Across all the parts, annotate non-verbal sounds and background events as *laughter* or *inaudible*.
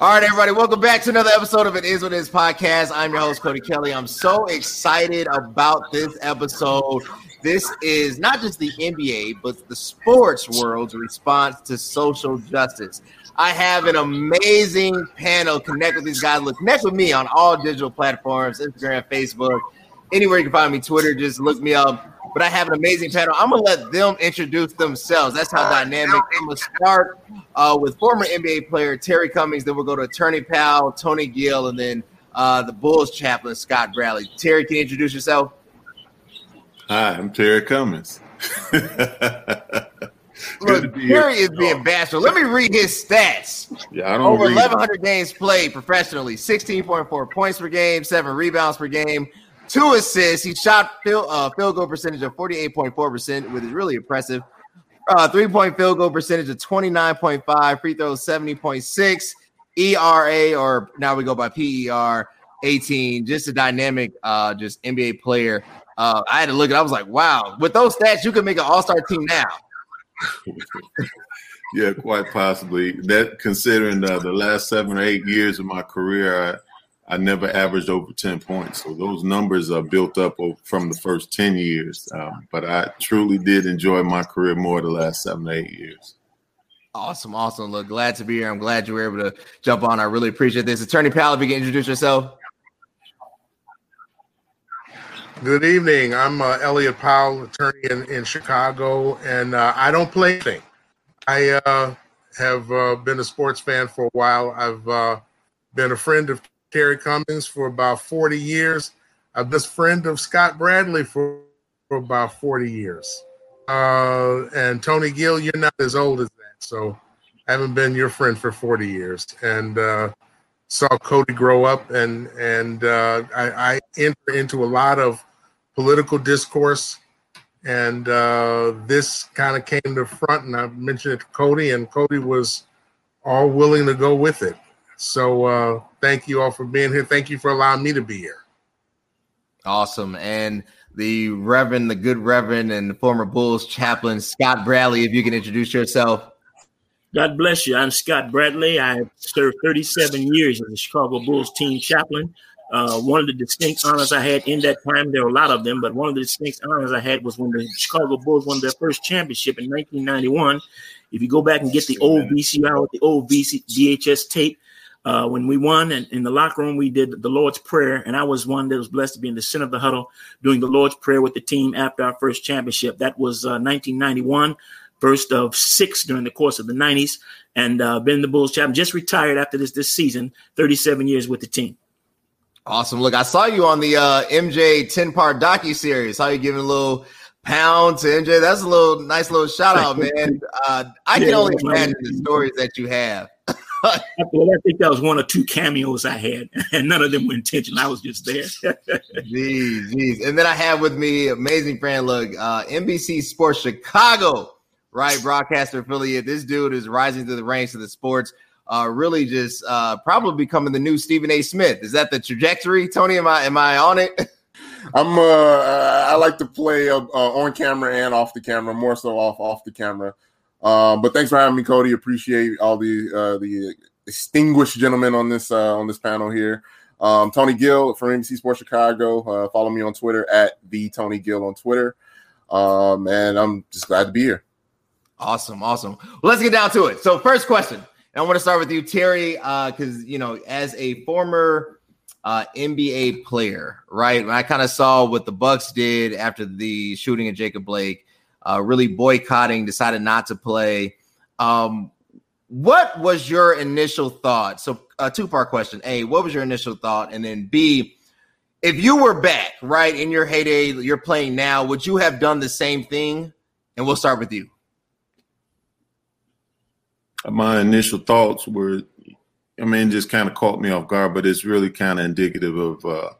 All right, everybody, welcome back to another episode of It Is What It Is podcast. I'm your host, Cody Kelly. I'm so excited about this episode. This is not just the NBA, but the sports world's response to social justice. I have an amazing panel. Connect with these guys. Look, connect with me on all digital platforms Instagram, Facebook, anywhere you can find me, Twitter. Just look me up but I have an amazing panel. I'm gonna let them introduce themselves. That's how dynamic. I'm gonna start uh, with former NBA player Terry Cummings. Then we'll go to attorney Powell Tony Gill, and then uh, the Bulls chaplain Scott Bradley. Terry, can you introduce yourself? Hi, I'm Terry Cummings. *laughs* Look, Terry is being bashful. Let me read his stats. Yeah, I don't Over 1,100 games played professionally, 16.4 points per game, seven rebounds per game, two assists. He shot field, uh, field goal percentage of 48.4%, which is really impressive. Uh, three point field goal percentage of 29.5, free throws 70.6, ERA, or now we go by PER 18. Just a dynamic, uh, just NBA player. Uh, I had to look at. I was like, wow, with those stats, you could make an All Star team now. *laughs* yeah, quite possibly. That considering uh, the last seven or eight years of my career, I never averaged over 10 points. So those numbers are built up from the first 10 years. Um, but I truly did enjoy my career more the last seven, eight years. Awesome. Awesome. Look, glad to be here. I'm glad you were able to jump on. I really appreciate this. Attorney Powell, if you can introduce yourself. Good evening. I'm uh, Elliot Powell, attorney in, in Chicago, and uh, I don't play anything. I uh, have uh, been a sports fan for a while. I've uh, been a friend of Terry Cummings for about 40 years. I've been friend of Scott Bradley for, for about 40 years. Uh, and Tony Gill, you're not as old as that. So I haven't been your friend for 40 years. And uh, saw Cody grow up and and uh, I, I enter into a lot of political discourse and uh, this kind of came to front and I mentioned it to Cody and Cody was all willing to go with it. So uh, thank you all for being here. Thank you for allowing me to be here. Awesome. And the Reverend, the good Reverend, and the former Bulls chaplain, Scott Bradley, if you can introduce yourself. God bless you. I'm Scott Bradley. I served 37 years as the Chicago Bulls team chaplain. Uh, one of the distinct honors I had in that time, there were a lot of them, but one of the distinct honors I had was when the Chicago Bulls won their first championship in 1991. If you go back and get the old VCR with the old VC, VHS tape, uh, when we won and in the locker room, we did the Lord's Prayer, and I was one that was blessed to be in the center of the huddle doing the Lord's Prayer with the team after our first championship. That was uh, 1991, first of six during the course of the 90s, and uh, been the Bulls champion. Just retired after this this season, 37 years with the team. Awesome. Look, I saw you on the uh, MJ 10 part docu series. How you giving a little pound to MJ? That's a little nice little shout *laughs* out, man. Uh, I can only imagine the stories that you have *laughs* well, I think that was one or two cameos I had, *laughs* and none of them were intentional. I was just there. *laughs* jeez, jeez. And then I have with me amazing friend, look, uh, NBC Sports Chicago, right? Broadcaster affiliate. This dude is rising through the ranks of the sports. Uh, really just uh, probably becoming the new Stephen A. Smith. Is that the trajectory, Tony? Am I am I on it? *laughs* I'm. Uh, I like to play uh, on camera and off the camera, more so off off the camera. Um, but thanks for having me, Cody. Appreciate all the uh, the distinguished gentlemen on this uh, on this panel here. Um, Tony Gill from NBC Sports Chicago. Uh, follow me on Twitter at the Tony Gill on Twitter. Um, and I'm just glad to be here. Awesome, awesome. Well, let's get down to it. So, first question, and I want to start with you, Terry, because uh, you know, as a former uh, NBA player, right? I kind of saw what the Bucks did after the shooting of Jacob Blake uh, really boycotting, decided not to play. Um, what was your initial thought? So, a two part question: A, what was your initial thought, and then B, if you were back, right in your heyday, you're playing now, would you have done the same thing? And we'll start with you. My initial thoughts were, I mean, just kind of caught me off guard, but it's really kind of indicative of uh,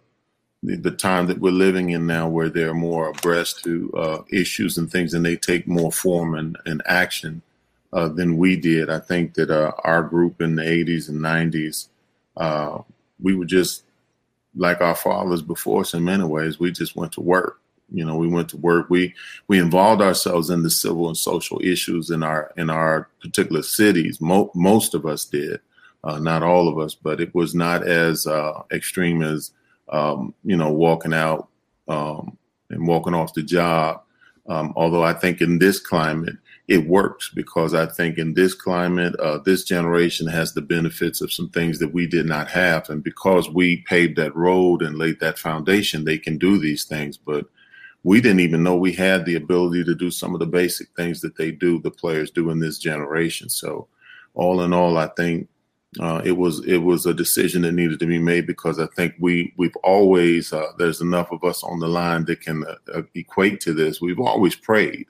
the, the, time that we're living in now, where they're more abreast to uh, issues and things, and they take more form and, and action uh, than we did. I think that uh, our group in the 80s and 90s, uh, we were just like our fathers before us in many ways. We just went to work. You know, we went to work. We we involved ourselves in the civil and social issues in our in our particular cities. Mo- most of us did, uh, not all of us, but it was not as uh, extreme as um, you know walking out um, and walking off the job. Um, although I think in this climate it works because I think in this climate, uh, this generation has the benefits of some things that we did not have, and because we paved that road and laid that foundation, they can do these things. But we didn't even know we had the ability to do some of the basic things that they do, the players do in this generation. So, all in all, I think uh, it was it was a decision that needed to be made because I think we we've always uh, there's enough of us on the line that can uh, uh equate to this. We've always prayed,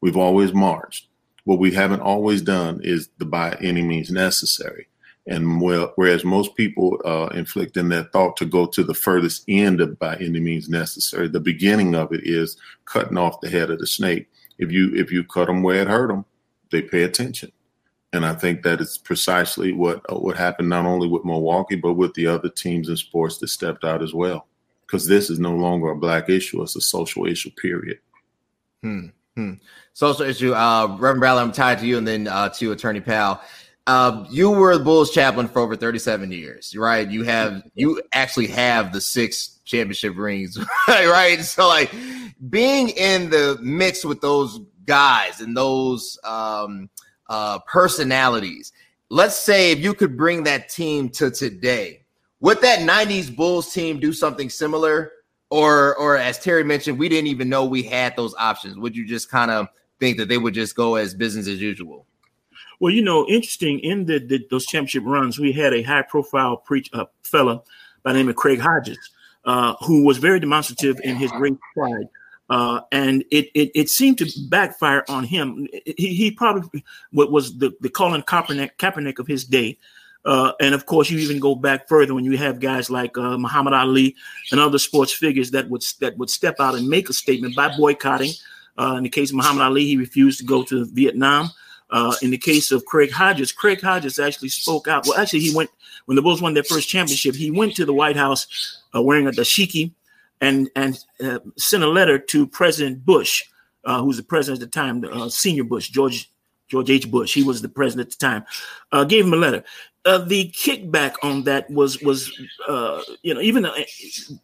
we've always marched. What we haven't always done is the by any means necessary. And whereas most people uh, inflict in that thought to go to the furthest end of by any means necessary, the beginning of it is cutting off the head of the snake. If you if you cut them where it hurt them, they pay attention and I think that is precisely what uh, what happened not only with Milwaukee but with the other teams in sports that stepped out as well. Because this is no longer a black issue; it's a social issue. Period. Hmm. hmm. Social issue. Uh, Reverend Bradley, I'm tied to you, and then uh, to Attorney Powell. Uh, you were the Bulls chaplain for over 37 years, right? You have you actually have the six championship rings, *laughs* right? So like being in the mix with those guys and those um, uh, personalities. Let's say if you could bring that team to today, would that 90s Bulls team do something similar? Or, or as Terry mentioned, we didn't even know we had those options. Would you just kind of think that they would just go as business as usual? Well, you know, interesting in the, the those championship runs, we had a high profile preach uh, fella by the name of Craig Hodges, uh, who was very demonstrative in his great pride. Uh, and it, it, it seemed to backfire on him. He, he probably was the, the Colin Kaepernick, Kaepernick of his day. Uh, and of course, you even go back further when you have guys like uh, Muhammad Ali and other sports figures that would that would step out and make a statement by boycotting. Uh, in the case of Muhammad Ali, he refused to go to Vietnam. Uh, in the case of Craig Hodges, Craig Hodges actually spoke out. Well, actually, he went when the Bulls won their first championship. He went to the White House uh, wearing a dashiki and and uh, sent a letter to President Bush, uh, who was the president at the time, uh, senior Bush, George George H. Bush. He was the president at the time. Uh, gave him a letter. Uh, the kickback on that was was uh, you know even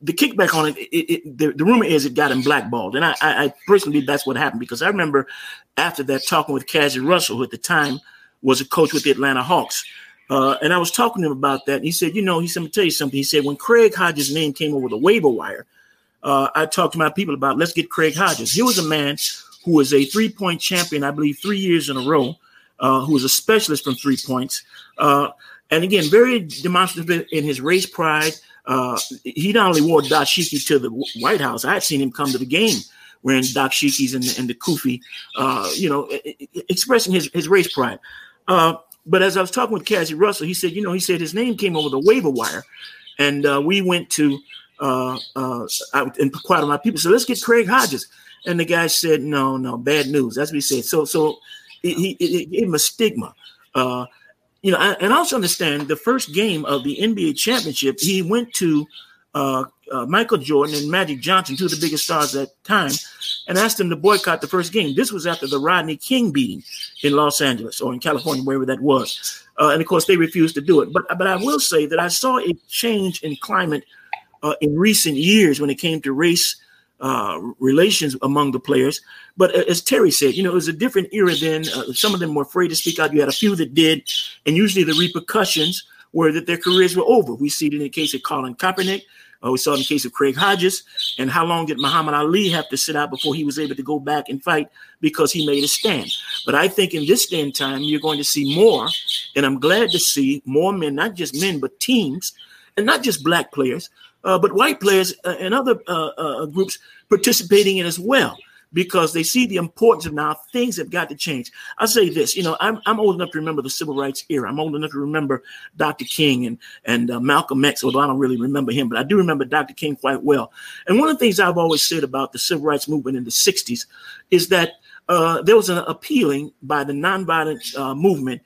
the kickback on it, it, it the, the, rumor is it got him blackballed, and I, I, personally that's what happened because I remember after that talking with Cazzie Russell, who at the time was a coach with the Atlanta Hawks. Uh, and I was talking to him about that. And he said, you know, he said, let me tell you something. He said, when Craig Hodges' name came over the waiver wire, uh, I talked to my people about let's get Craig Hodges. He was a man who was a three point champion, I believe, three years in a row, uh, who was a specialist from three points. Uh, and again, very demonstrative in his race pride. Uh, he not only wore dashiki to the White House, I had seen him come to the game wearing dashikis and, and the kufi, uh, you know, expressing his, his race pride. Uh, but as I was talking with Cazzie Russell, he said, you know, he said his name came over the waiver wire. And we went to uh, uh, and quite a lot of people said, let's get Craig Hodges. And the guy said, no, no, bad news. That's what he said. So, so he, gave him a stigma. Uh, you know, and also understand the first game of the NBA championship, he went to uh, uh, Michael Jordan and Magic Johnson, two of the biggest stars at that time, and asked them to boycott the first game. This was after the Rodney King beating in Los Angeles or in California, wherever that was. Uh, and of course, they refused to do it. But but I will say that I saw a change in climate uh, in recent years when it came to race uh, relations among the players. But as Terry said, you know, it was a different era then. Uh, some of them were afraid to speak out. You had a few that did, and usually the repercussions were that their careers were over. We see it in the case of Colin Kaepernick. Uh, we saw it in the case of Craig Hodges. And how long did Muhammad Ali have to sit out before he was able to go back and fight because he made a stand? But I think in this day and time, you're going to see more. And I'm glad to see more men, not just men, but teams, and not just black players, uh, but white players uh, and other uh, uh, groups participating in as well because they see the importance of now things have got to change. I say this, you know, I'm, I'm old enough to remember the civil rights era. I'm old enough to remember Dr. King and and uh, Malcolm X, although I don't really remember him, but I do remember Dr. King quite well. And one of the things I've always said about the civil rights movement in the '60s is that uh, there was an appealing by the nonviolent uh, movement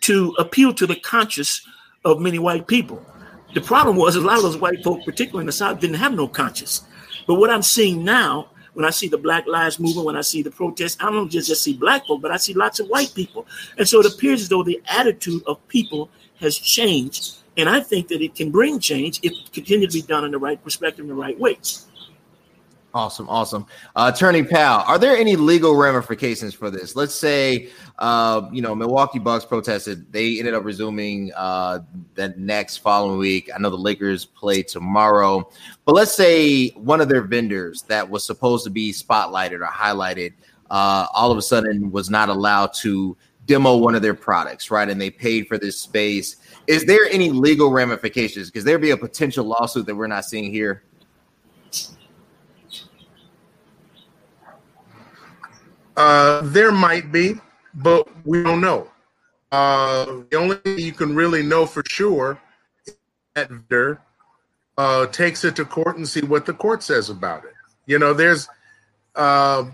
to appeal to the conscience of many white people. The problem was a lot of those white folk, particularly in the South, didn't have no conscience. But what I'm seeing now When I see the Black Lives Movement, when I see the protests, I don't just, just see black folk, but I see lots of white people. And so it appears as though the attitude of people has changed. And I think that it can bring change if it continue to be done in the right perspective, in the right way. Awesome, awesome. Uh, Attorney Powell, are there any legal ramifications for this? Let's say, uh, you know, Milwaukee Bucks protested. They ended up resuming uh, the next following week. I know the Lakers play tomorrow, but let's say one of their vendors that was supposed to be spotlighted or highlighted uh, all of a sudden was not allowed to demo one of their products, right? And they paid for this space. Is there any legal ramifications? Because there be a potential lawsuit that we're not seeing here? Uh, there might be, but we don't know. Uh, the only thing you can really know for sure is that uh, takes it to court and see what the court says about it. You know, there's, uh,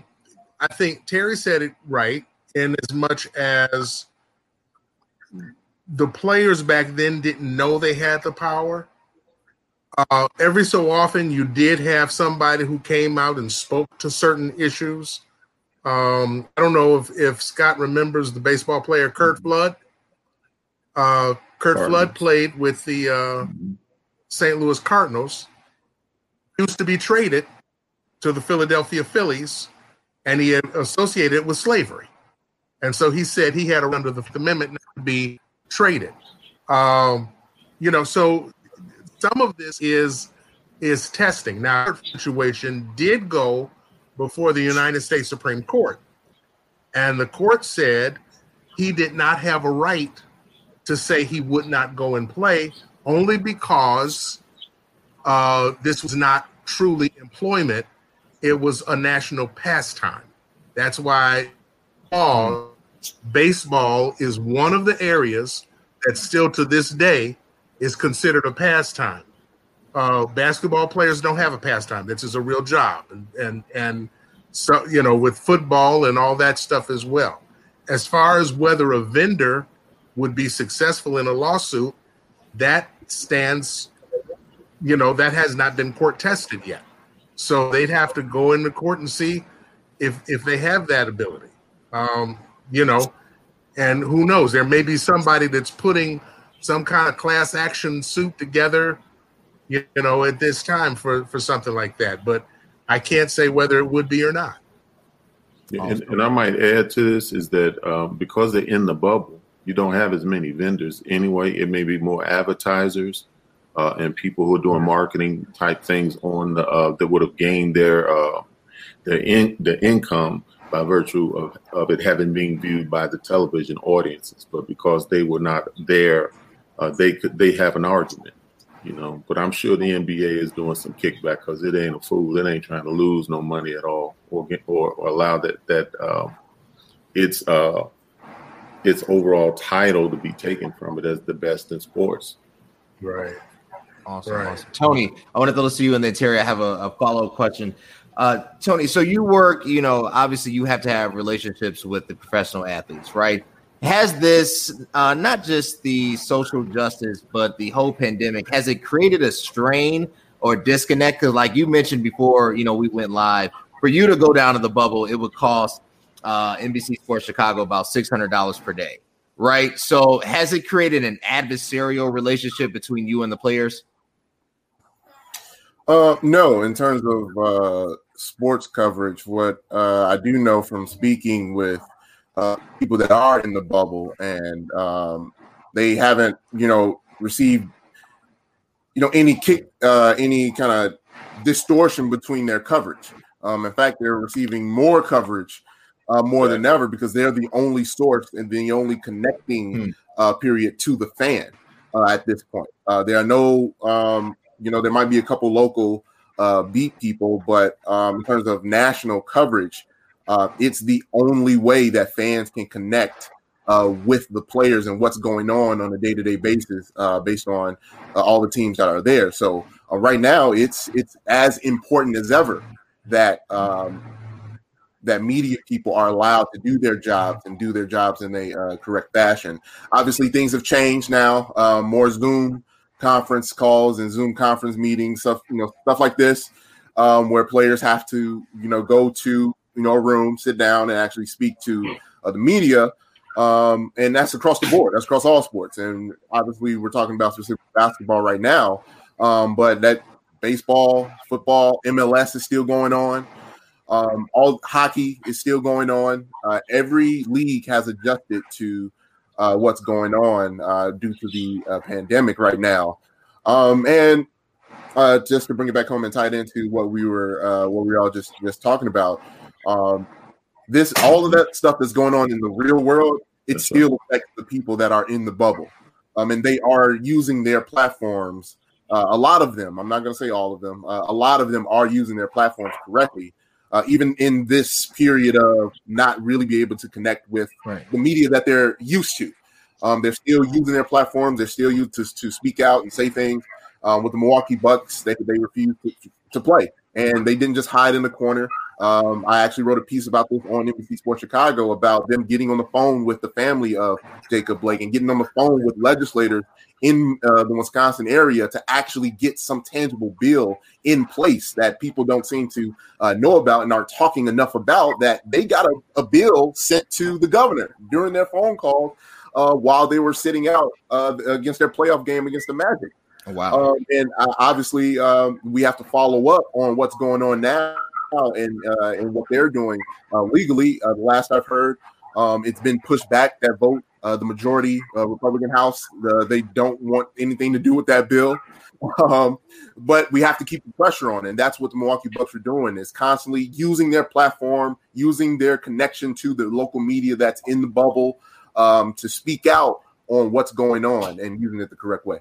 I think Terry said it right in as much as the players back then didn't know they had the power. Uh, every so often, you did have somebody who came out and spoke to certain issues um, I don't know if, if Scott remembers the baseball player Curt Flood. Uh, Curt Flood played with the uh, St. Louis Cardinals. He Used to be traded to the Philadelphia Phillies, and he associated it with slavery. And so he said he had a right under the amendment not to be traded. Um, you know, so some of this is is testing. Now, our situation did go before the United States Supreme Court. And the court said he did not have a right to say he would not go and play only because uh, this was not truly employment, it was a national pastime. That's why all baseball is one of the areas that still to this day is considered a pastime uh, basketball players don't have a pastime. This is a real job, and and and so you know with football and all that stuff as well. As far as whether a vendor would be successful in a lawsuit, that stands, you know, that has not been court tested yet. So they'd have to go into court and see if if they have that ability. Um, you know, and who knows? There may be somebody that's putting some kind of class action suit together you know, at this time for for something like that. But I can't say whether it would be or not. And, and I might add to this is that um, because they're in the bubble, you don't have as many vendors anyway. It may be more advertisers uh, and people who are doing marketing type things on the uh, that would have gained their uh, their in their income by virtue of, of it having been viewed by the television audiences. But because they were not there, uh, they could they have an argument you know. But I'm sure the NBA is doing some kickback because it ain't a fool. It ain't trying to lose no money at all, or get, or, or allow that that uh, its uh, its overall title to be taken from it as the best in sports. Right. Awesome, right. awesome. Tony, I wanted to listen to you, and then Terry, I have a, a follow up question. Uh, Tony, so you work, you know, obviously you have to have relationships with the professional athletes, right? Has this uh, not just the social justice, but the whole pandemic has it created a strain or disconnect? Because, like you mentioned before, you know, we went live. For you to go down to the bubble, it would cost uh, NBC Sports Chicago about six hundred dollars per day, right? So, has it created an adversarial relationship between you and the players? Uh, no, in terms of uh, sports coverage, what uh, I do know from speaking with uh, people that are in the bubble and um, they haven't, you know, received, you know, any kick, uh, any kind of distortion between their coverage. Um, in fact, they're receiving more coverage uh, more than ever because they're the only source and the only connecting hmm. uh, period to the fan uh, at this point. Uh, there are no, um, you know, there might be a couple local uh, beat people, but um, in terms of national coverage, uh, it's the only way that fans can connect uh, with the players and what's going on on a day-to-day basis uh, based on uh, all the teams that are there. So uh, right now, it's it's as important as ever that um, that media people are allowed to do their jobs and do their jobs in a uh, correct fashion. Obviously, things have changed now. more Zoom conference calls and Zoom conference meetings, stuff you know, stuff like this. um, where players have to, you know, go to you know a room, sit down, and actually speak to uh, the media. Um, and that's across the board. That's across all sports. And obviously, we're talking about specific basketball right now. Um, but that baseball, football, MLS is still going on. Um, all hockey is still going on. Uh, every league has adjusted to uh, what's going on uh, due to the uh, pandemic right now. Um, and uh, just to bring it back home and tie it into what we were uh, what we were all just just talking about. Um, this all of that stuff that's going on in the real world, it that's still right. affects the people that are in the bubble. Um, and they are using their platforms. Uh, a lot of them, I'm not going to say all of them, uh, a lot of them are using their platforms correctly, uh, even in this period of not really be able to connect with right. the media that they're used to. Um, they're still using their platforms. They're still used to, to speak out and say things. Um, with the Milwaukee Bucks, they, they refused to, to play, and they didn't just hide in the corner. Um, I actually wrote a piece about this on NBC Sports Chicago about them getting on the phone with the family of Jacob Blake and getting on the phone with legislators in uh, the Wisconsin area to actually get some tangible bill in place that people don't seem to uh, know about and aren't talking enough about. That they got a, a bill sent to the governor during their phone call uh, while they were sitting out uh, against their playoff game against the Magic. Oh, wow! Um, and uh, obviously, um, we have to follow up on what's going on now and uh, and what they're doing uh, legally. Uh, the last I've heard, um, it's been pushed back. That vote, uh, the majority uh, Republican House, they don't want anything to do with that bill. *laughs* Um, but we have to keep the pressure on, and that's what the Milwaukee Bucks are doing: is constantly using their platform, using their connection to the local media that's in the bubble um, to speak out on what's going on and using it the correct way.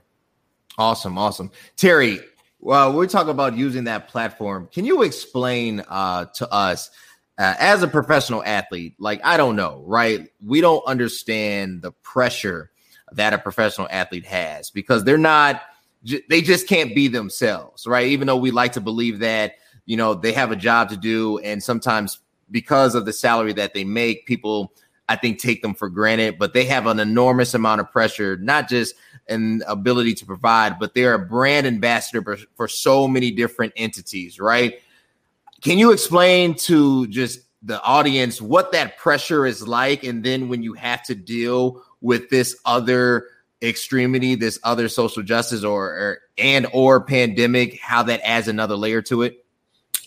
Awesome, awesome, Terry. Well, we're talking about using that platform. Can you explain uh, to us, uh, as a professional athlete, like I don't know, right? We don't understand the pressure that a professional athlete has because they're not, they just can't be themselves, right? Even though we like to believe that, you know, they have a job to do, and sometimes because of the salary that they make, people I think take them for granted, but they have an enormous amount of pressure, not just an ability to provide, but they're a brand ambassador for, for so many different entities, right? Can you explain to just the audience what that pressure is like? And then when you have to deal with this other extremity, this other social justice or, or and or pandemic, how that adds another layer to it?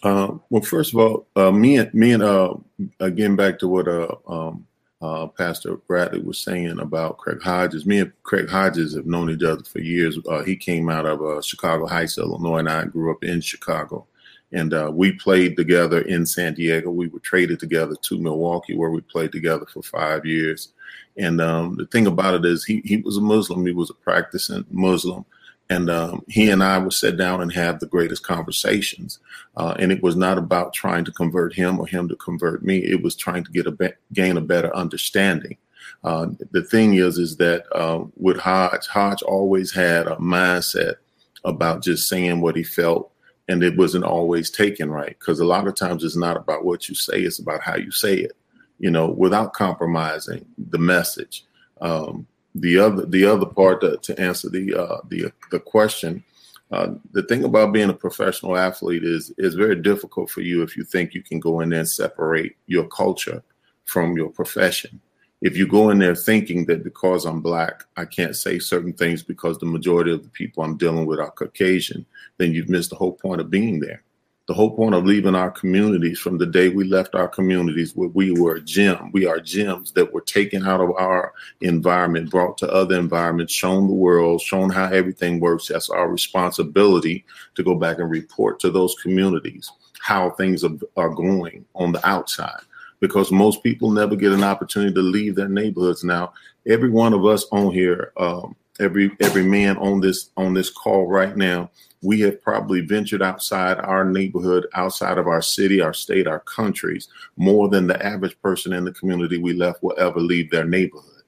Uh, well, first of all, uh, me and me and uh, again back to what uh, um, uh, Pastor Bradley was saying about Craig Hodges. Me and Craig Hodges have known each other for years. Uh, he came out of uh, Chicago Heights, Illinois, and I grew up in Chicago. And uh, we played together in San Diego. We were traded together to Milwaukee, where we played together for five years. And um, the thing about it is, he, he was a Muslim. He was a practicing Muslim. And um, he and I would sit down and have the greatest conversations. Uh, and it was not about trying to convert him or him to convert me. It was trying to get a be- gain a better understanding. Uh, the thing is, is that uh, with Hodge, Hodge always had a mindset about just saying what he felt, and it wasn't always taken right. Because a lot of times it's not about what you say; it's about how you say it. You know, without compromising the message. Um, the other the other part to, to answer the uh, the the question, uh, the thing about being a professional athlete is is very difficult for you if you think you can go in there and separate your culture from your profession. If you go in there thinking that because I'm black, I can't say certain things because the majority of the people I'm dealing with are Caucasian, then you've missed the whole point of being there the whole point of leaving our communities from the day we left our communities where we were a gem. We are gems that were taken out of our environment brought to other environments shown the world shown how everything works. That's our responsibility to go back and report to those communities how things are, are going on the outside. Because most people never get an opportunity to leave their neighborhoods. Now every one of us on here um, every every man on this on this call right now we have probably ventured outside our neighborhood, outside of our city, our state, our countries, more than the average person in the community we left will ever leave their neighborhood.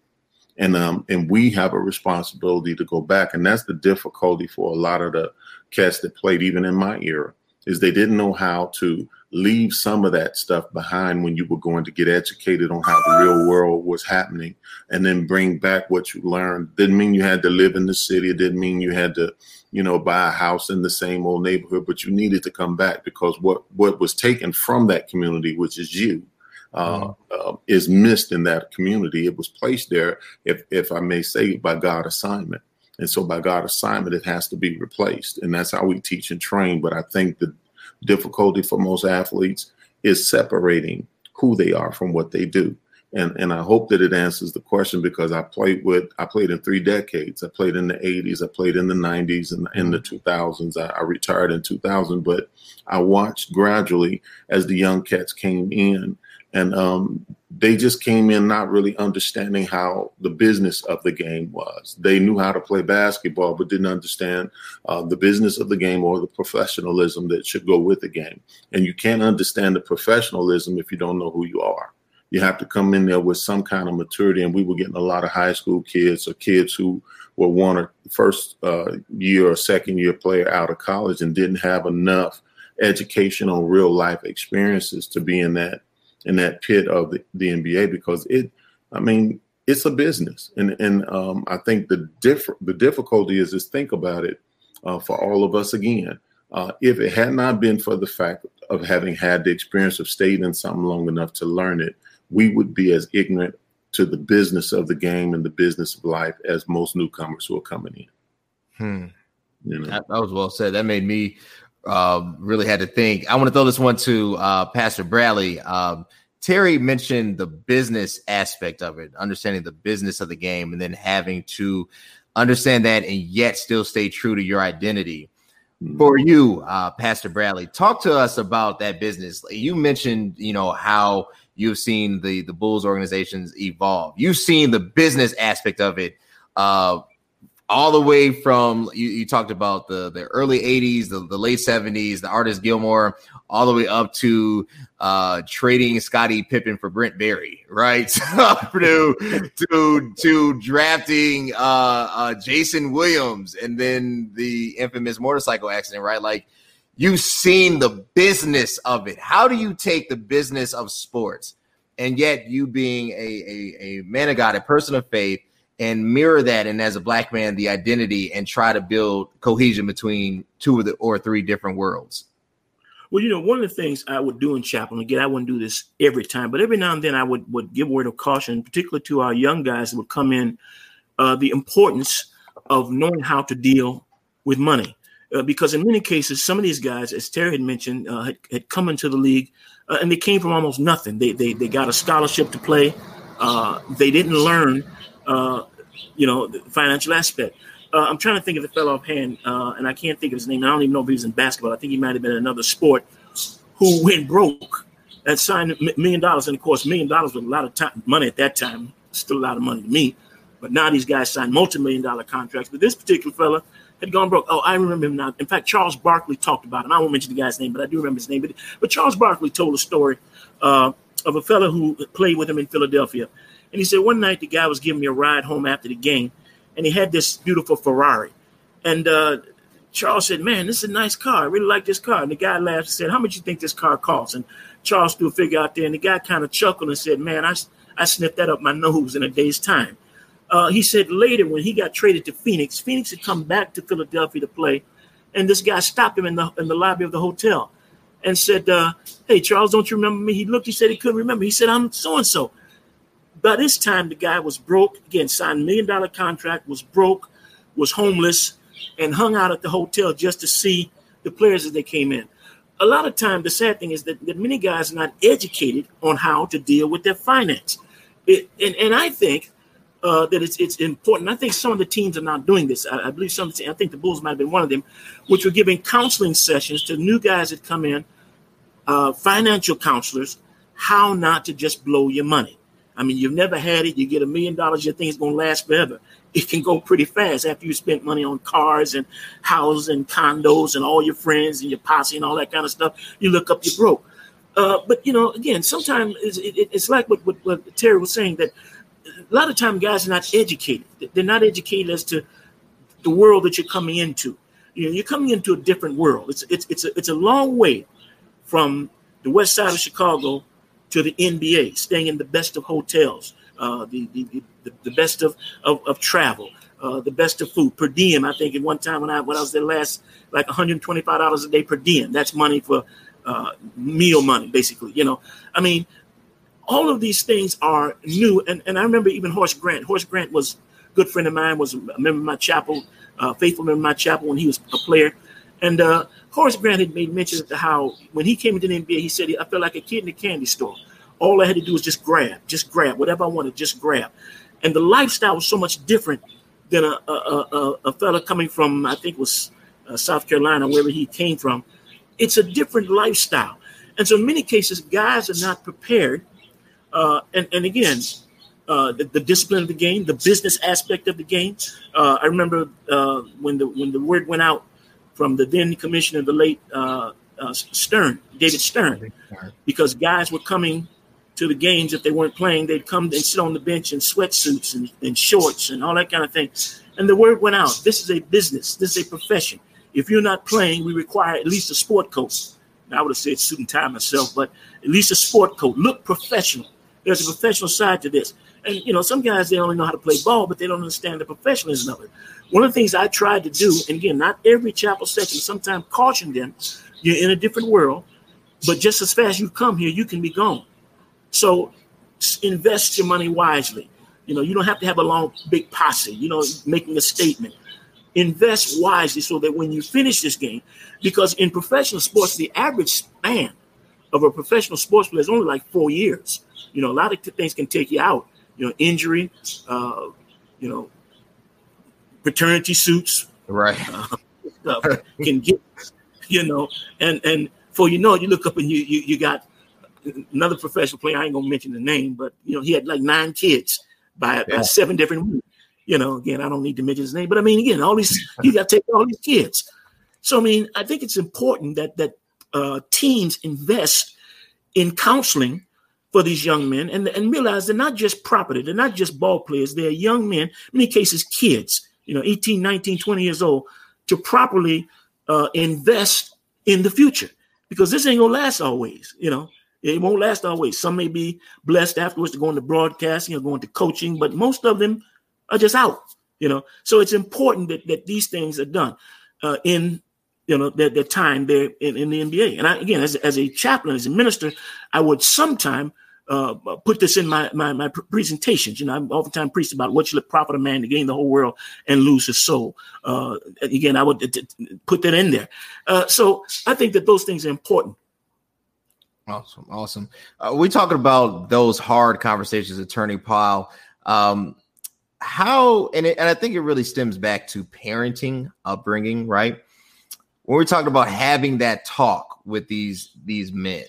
And um, and we have a responsibility to go back, and that's the difficulty for a lot of the cats that played even in my era is they didn't know how to leave some of that stuff behind when you were going to get educated on how the real world was happening and then bring back what you learned. Didn't mean you had to live in the city. It didn't mean you had to you know buy a house in the same old neighborhood but you needed to come back because what what was taken from that community which is you uh, uh, is missed in that community. It was placed there if if i may say by god assignment. And so by god assignment it has to be replaced. And that's how we teach and train. But i think the difficulty for most athletes is separating who they are from what they do. And and I hope that it answers the question because I played with I played in three decades. I played in the 80s, I played in the 90s and in the 2000s. I, I retired in 2000, but I watched gradually as the young cats came in and um, they just came in not really understanding how the business of the game was. They knew how to play basketball, but didn't understand uh, the business of the game or the professionalism that should go with the game. And you can't understand the professionalism if you don't know who you are. You have to come in there with some kind of maturity. And we were getting a lot of high school kids or kids who were one or first uh, year or second year player out of college and didn't have enough educational real life experiences to be in that in that pit of the, the NBA because it, I mean, it's a business, and and um, I think the diff- the difficulty is is think about it uh, for all of us again. Uh, if it had not been for the fact of having had the experience of staying in something long enough to learn it, we would be as ignorant to the business of the game and the business of life as most newcomers who are coming in. Hmm. You know? that, that was well said. That made me uh, really had to think. I want to throw this one to uh, Pastor Bradley. Um, Terry mentioned the business aspect of it, understanding the business of the game, and then having to understand that and yet still stay true to your identity. Mm-hmm. For you, uh, Pastor Bradley, talk to us about that business. You mentioned, you know, how you've seen the the Bulls organizations evolve. You've seen the business aspect of it uh, all the way from you, you, talked about the the early 80s the, the late 70s the artis gilmore all the way up to uh, trading scottie pippen for brent barry right? *laughs* To, to to drafting uh, uh, jason williams and then the infamous motorcycle accident right? Like you've seen the business of it. How do you take the business of sports and yet you being a, a, a man of god a person of faith and mirror that and as a black man the identity and try to build cohesion between two of the or three different worlds. Well you know one of the things i would do in chapel again i wouldn't do this every time but every now and then i would would give a word of caution particularly to our young guys that would come in uh, the importance of knowing how to deal with money. Uh, because in many cases some of these guys as terry had mentioned uh, had, had, come into the league uh, and they came from almost nothing. They, they, they got a scholarship to play. Uh, they didn't learn uh, you know, the financial aspect. Uh, I'm trying to think of the fellow offhand, uh, and I can't think of his name. I don't even know if he was in basketball. I think he might have been in another sport who went broke and signed a million dollars. And of course, million dollars was a lot of time, money at that time, still a lot of money to me. But now these guys sign multi-million dollar contracts. But this particular fella had gone broke. Oh, I remember him now. In fact, Charles Barkley talked about him. I won't mention the guy's name, but I do remember his name. But, but Charles Barkley told a story uh, of a fella who played with him in Philadelphia. And he said one night the guy was giving me a ride home after the game, and he had this beautiful Ferrari. And uh, Charles said, "Man, this is a nice car. I really like this car." And the guy laughed and said, "How much you think this car costs?" And Charles threw a figure out there, and the guy kind of chuckled and said, "Man, I I sniffed that up my nose in a day's time." Uh, he said later when he got traded to Phoenix, Phoenix had come back to Philadelphia to play, and this guy stopped him in the in the lobby of the hotel and said, uh, "Hey, Charles, don't you remember me?" He looked. He said he couldn't remember. He said, "I'm so and so." By this time, the guy was broke. Again, signed a million dollar contract, was broke, was homeless, and hung out at the hotel just to see the players as they came in. A lot of time, the sad thing is that, that many guys are not educated on how to deal with their finance. It, and, and I think uh, that it's it's important. I think some of the teams are not doing this. I, I believe some. I think the Bulls might have been one of them, which were giving counseling sessions to new guys that come in, uh, financial counselors, how not to just blow your money. I mean, you've never had it. You get a million dollars, you think it's going to last forever. It can go pretty fast after you spent money on cars and houses and condos and all your friends and your posse and all that kind of stuff. You look up, you're broke. Uh, but you know, again, sometimes it's, it, it's like what, what, what, Terry was saying that a lot of time guys are not educated. They're not educated as to the world that you're coming into. You know, you're coming into a different world. It's it's it's a, it's a long way from the west side of Chicago to the NBA, staying in the best of hotels, uh, the, the, the, the, best of, of, of travel, uh, the best of food per diem. I think at one time when I when I was there last, like 125 dollars a day per diem. That's money for uh, meal money, basically. You know, I mean, all of these things are new. And and I remember even Horace Grant. Horace Grant was a good friend of mine. Was a member of my chapel, uh, faithful member of my chapel when he was a player. And uh, Horace Grant had made mention of how when he came into the NBA, he said, "I felt like a kid in a candy store. All I had to do was just grab, just grab whatever I wanted, just grab." And the lifestyle was so much different than a, a, a, a fella coming from, I think was uh, South Carolina, wherever he came from. It's a different lifestyle. And so in many cases, guys are not prepared. Uh, and, and again, uh, the, the, discipline of the game, the business aspect of the game. Uh, I remember uh, when the when the word went out from the then commissioner, the late uh, Stern, David Stern, because guys were coming to the games if they weren't playing. They'd come and sit on the bench in sweatsuits and, and shorts and all that kind of thing. And the word went out this is a business, this is a profession. If you're not playing, we require at least a sport coat. Now, I would have said suit and tie myself, but at least a sport coat. Look professional. There's a professional side to this. And, you know, some guys, they only know how to play ball, but they don't understand the professionalism of it. One of the things I tried to do, and again, not every chapel section, sometimes caution them, you're in a different world, but just as fast as you come here, you can be gone. So invest your money wisely. You know, you don't have to have a long, big posse, you know, making a statement. Invest wisely so that when you finish this game, because in professional sports, the average span of a professional sports player is only like four years. You know, a lot of things can take you out. You know, injury, uh, you know, paternity suits, right? Uh, can get, you know, and and for you know, you look up and you you, you got another professional player. I ain't gonna mention the name, but you know, he had like nine kids by, yeah. by seven different women. You know, again, I don't need to mention his name, but I mean, again, all these he got to take all these kids. So I mean, I think it's important that that uh, teams invest in counseling for these young men and, and realize they're not just property, they're not just ball players, they're young men, many cases kids, you know, 18, 19, 20 years old, to properly uh, invest in the future because this ain't gonna last always, you know. It won't last always. Some may be blessed afterwards to go into broadcasting or go into coaching, but most of them are just out. You know, so it's important that, that these things are done uh, in you know their, their time there in, in, the NBA. And I, again, as, as a chaplain, as a minister, I would sometime uh, put this in my, my, my presentations. You know, I'm oftentimes preached about what should it profit a man to gain the whole world and lose his soul. Uh, again, I would t- t- put that in there. Uh, so I think that those things are important. Awesome, awesome. Uh, we talking about those hard conversations, Attorney Powell. Um, how and it, and I think it really stems back to parenting, upbringing, right? When we're talking about having that talk with these these men,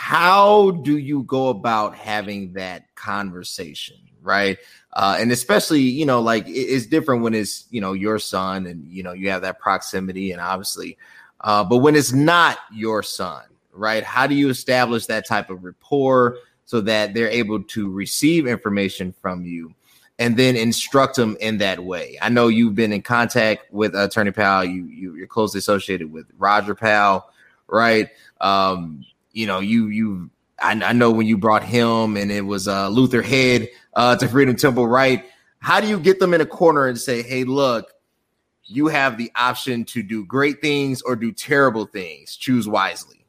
how do you go about having that conversation, right? Uh, and especially, you know, like it, it's different when it's you know your son and you know you have that proximity and obviously, uh, but when it's not your son right? How do you establish that type of rapport so that they're able to receive information from you and then instruct them in that way? I know you've been in contact with Attorney Powell. You, you you're closely associated with Roger Powell, right? Um, you know, you you I, I, know when you brought him and it was uh, Luther Head uh, to Freedom Temple, right? How do you get them in a corner and say, "Hey, look, you have the option to do great things or do terrible things. Choose wisely."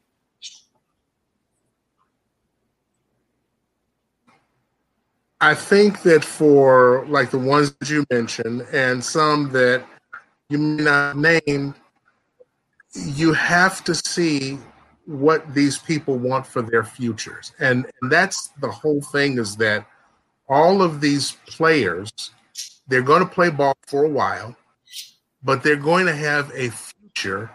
I think that for like the ones that you mentioned and some that you may not name, you have to see what these people want for their futures. And, and that's the whole thing is that all of these players, they're going to play ball for a while, but they're going to have a future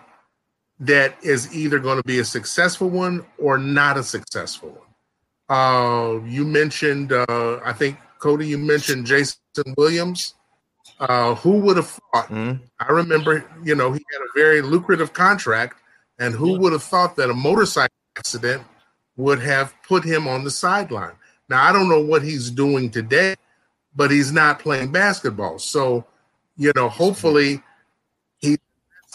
that is either going to be a successful one or not a successful one. Uh, you mentioned, uh, I think, Cody, you mentioned Jason Williams. Uh, who would have thought? Mm-hmm. I remember, you know, he had a very lucrative contract, and who yeah. would have thought that a motorcycle accident would have put him on the sideline? Now, I don't know what he's doing today, but he's not playing basketball. So, you know, hopefully he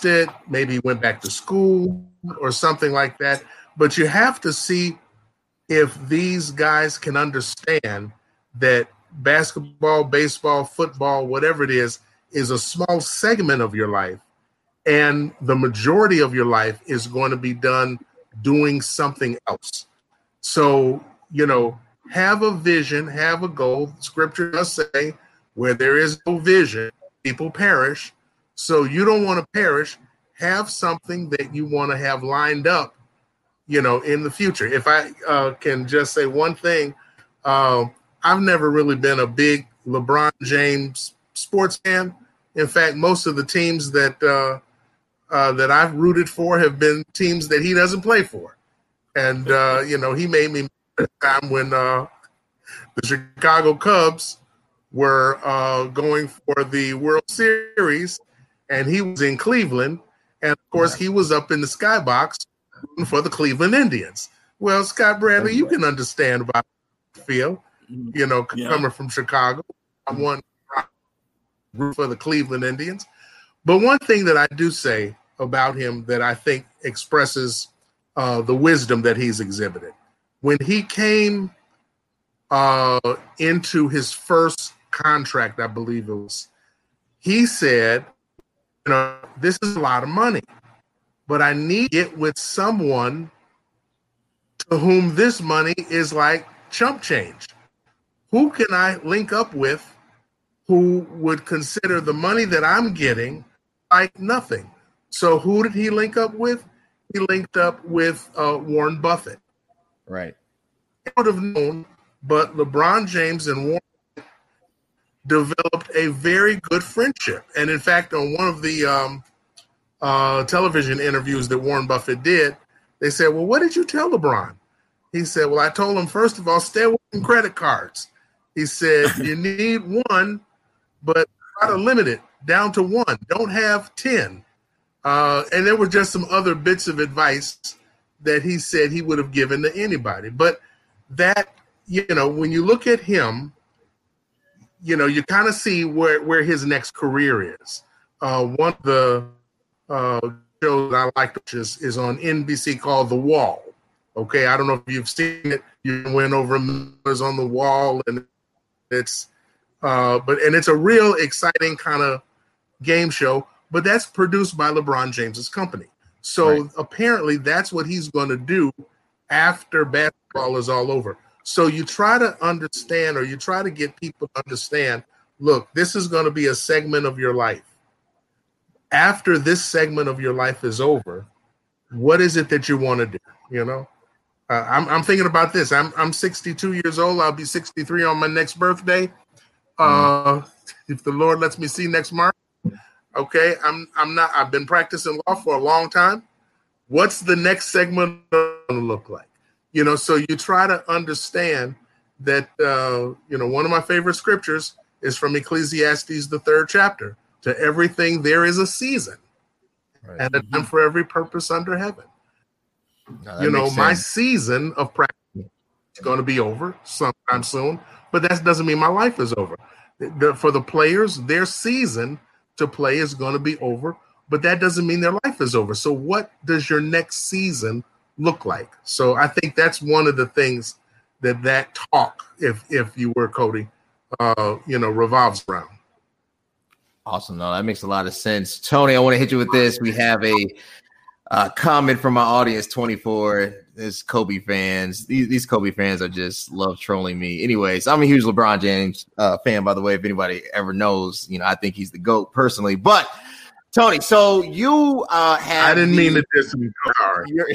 did, maybe went back to school or something like that. but you have to see if these guys can understand that basketball, baseball, football, whatever it is, is a small segment of your life. And the majority of your life is going to be done doing something else. So, you know, have a vision, have a goal. Scripture does say, where there is no vision, people perish. So you don't want to perish. Have something that you want to have lined up, you know, in the future. If I uh, can just say one thing, uh, I've never really been a big LeBron James sports fan. In fact, most of the teams that uh, uh, that I've rooted for have been teams that he doesn't play for, and uh, you know he made me time when uh, the Chicago Cubs were uh, going for the World Series, and he was in Cleveland, and of course he was up in the skybox for the Cleveland Indians. Well, Scott Bradley, you can understand about feel, you know, yeah. coming from Chicago. I want root for the Cleveland Indians. But one thing that I do say about him that I think expresses uh, the wisdom that he's exhibited. When he came uh, into his first contract, I believe it was, he said, you know, this is a lot of money, but I need it with someone to whom this money is like chump change. Who can I link up with who would consider the money that I'm getting like nothing? So who did he link up with? He linked up with uh, Warren Buffett. Right. I would have known, but LeBron James and Warren developed a very good friendship. And in fact, on one of the um, uh, television interviews that Warren Buffett did, they said, "Well, what did you tell LeBron?" He said, "Well, I told him first of all, stay away from credit cards." He said, *laughs* "You need one, but try to limit it down to one. Don't have ten. Uh, and there were just some other bits of advice that he said he would have given to anybody. But that, you know, when you look at him, you know, you kind of see where, where his next career is. Uh, one of the uh, shows I like, is, is on NBC called The Wall. Okay, I don't know if you've seen it. You went over Millers on the Wall, and it's, uh, but and it's a real exciting kind of game show but that's produced by LeBron James's company. So right. apparently that's what he's going to do after basketball is all over. So you try to understand or you try to get people to understand, look, this is going to be a segment of your life. After this segment of your life is over, what is it that you want to do? You know, uh, I'm, I'm thinking about this. I'm, I'm 62 years old. I'll be 63 on my next birthday. Uh, mm. If the Lord lets me see next March, Okay, I'm I'm not. I've been practicing law for a long time. What's the next segment going to look like? You know, so you try to understand that. Uh, you know, one of my favorite scriptures is from Ecclesiastes, the third chapter. To everything there is a season, right. and a time for every purpose under heaven. No, you know, my season of practice is going to be over sometime soon, but that doesn't mean my life is over. For the players, their season to play is going to be over, but that doesn't mean their life is over. So, what does your next season look like? So, I think that's one of the things that that talk, if if you were Cody, uh, you know, revolves around. Awesome. No, that makes a lot of sense. Tony, I want to hit you with this. We have a uh, comment from my audience 24 is Kobe fans. These, these Kobe fans are just love trolling me. Anyways, I'm a huge LeBron James uh, fan, by the way. If anybody ever knows, you know, I think he's the GOAT personally. But Tony, so you uh, have. I didn't the, mean to diss you. You're,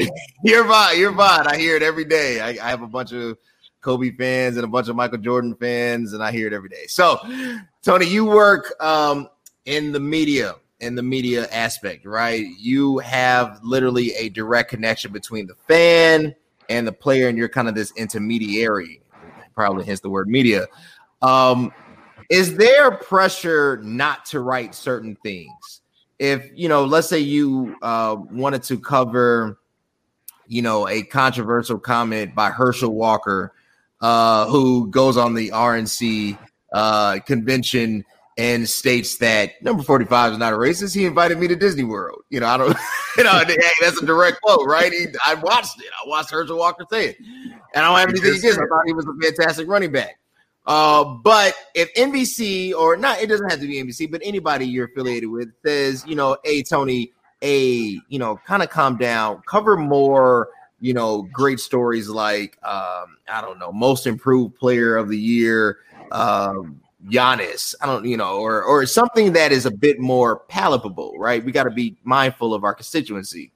you're fine. You're fine. I hear it every day. I, I have a bunch of Kobe fans and a bunch of Michael Jordan fans, and I hear it every day. So, Tony, you work um, in the media in the media aspect, right? You have literally a direct connection between the fan and the player, and you're kind of this intermediary, probably hence the word media. Um, is there pressure not to write certain things? If you know, let's say you uh, wanted to cover, you know, a controversial comment by Herschel Walker, uh, who goes on the RNC uh, convention and states that number 45 is not a racist. He invited me to Disney World. You know, I don't, *laughs* you know, hey, that's a direct quote, right? He, I watched it. I watched Herschel Walker say it. And I don't have anything against I thought he was a fantastic running back. Uh, but if NBC or not, it doesn't have to be NBC, but anybody you're affiliated with says, you know, hey, Tony, a, you know, kind of calm down, cover more, you know, great stories like, um, I don't know, most improved player of the year, um, Giannis. I don't, you know, or or something that is a bit more palatable, right? We got to be mindful of our constituency.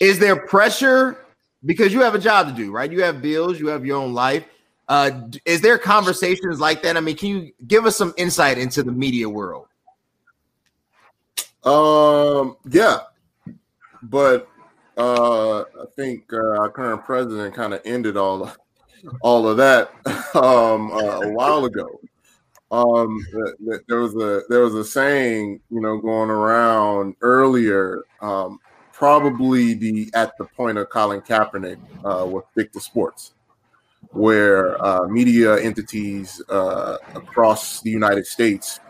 Is there pressure because you have a job to do, right? You have bills, you have your own life. Uh, is there conversations like that? I mean, can you give us some insight into the media world? Um, yeah, but uh, I think uh, our current president kind of ended all all of that *laughs* um, uh, a while ago. Um, there was a there was a saying, you know, going around earlier, um, probably the at the point of Colin Kaepernick uh, with to Sports, where uh, media entities uh, across the United States,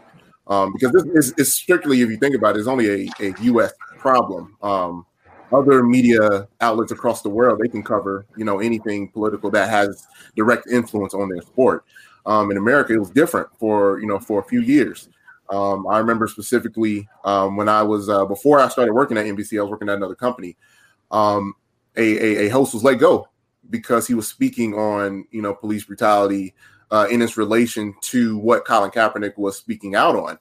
um, because this is, is, strictly, if you think about it, is only a, a U.S. problem. Um, other media outlets across the world they can cover, you know, anything political that has direct influence on their sport. Um, in America, it was different for you know for a few years. Um, I remember specifically um, when I was uh, before I started working at NBC, I was working at another company. Um, a, a, a, host was let go because he was speaking on you know police brutality uh, in its relation to what Colin Kaepernick was speaking out on.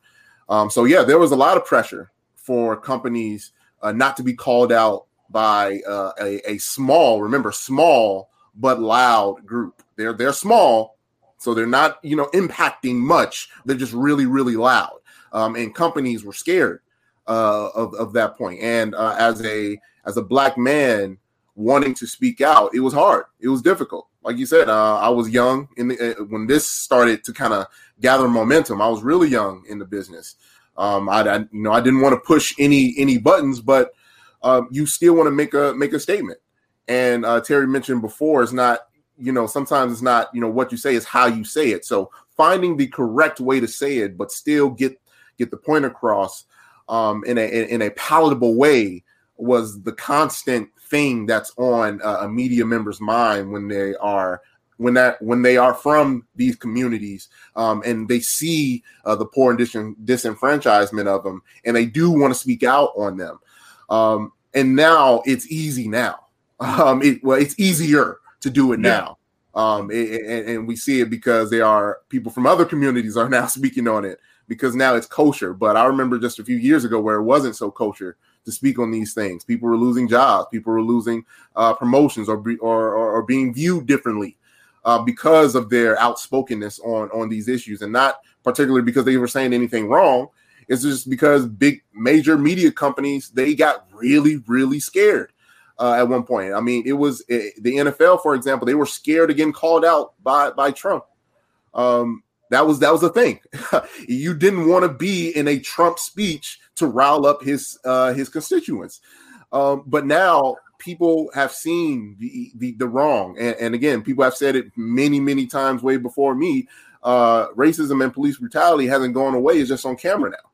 Um, so yeah, there was a lot of pressure for companies uh, not to be called out by uh, a, a small, remember, small but loud group. They're they're small, so they're not, you know, impacting much. They're just really, really loud. Um, and companies were scared uh, of, of that point. And uh, as a as a black man wanting to speak out, it was hard. It was difficult. Like you said, uh, I was young in the, uh, when this started to kind of gather momentum. I was really young in the business. Um, I, I, you know I didn't want to push any any buttons, but um, you still want to make a make a statement. And uh, Terry mentioned before, it's not you know, sometimes it's not, you know, what you say is how you say it. So finding the correct way to say it, but still get get the point across um, in a in a palatable way was the constant thing that's on a media member's mind when they are when that when they are from these communities um, and they see uh, the poor and dis- disenfranchisement of them and they do want to speak out on them. Um, and now it's easy now. *laughs* Um, it, well it's easier to do it yeah. now. Um, and, and, we see it because there are people from other communities are *laughs* now speaking on it because now it's kosher. But I remember just a few years ago where it wasn't so kosher to speak on these things. People were losing jobs, people were losing uh, promotions, or, be, or, or, or being viewed differently uh, because of their outspokenness on on these issues, and not particularly because they were saying anything wrong. It's just because big major media companies they got really really scared uh, at one point. I mean, it was it, the NFL, for example, they were scared of getting called out by by Trump. Um, that was that was the thing. *laughs* you didn't want to be in a Trump speech to rile up his uh, his constituents. Um, but now people have seen the the, the wrong, and, and, again, people have said it many many times way before me. Uh, racism and police brutality hasn't gone away; it's just on camera now.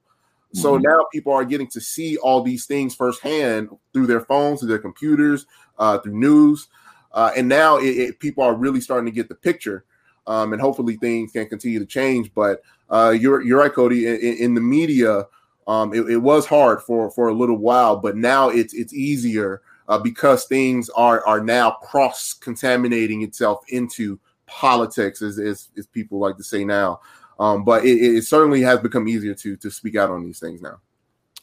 So mm-hmm. now people are getting to see all these things firsthand through their phones, through their computers, uh, through news, uh, and now it, it, people are really starting to get the picture. Um, and hopefully things can continue to change. But uh, you're you're right, Cody. In, in the media, um, it, it, was hard for for a little while, but now it's it's easier uh, because things are are now cross contaminating itself into politics, as, as as people like to say now. Um, but it, it, certainly has become easier to to speak out on these things now.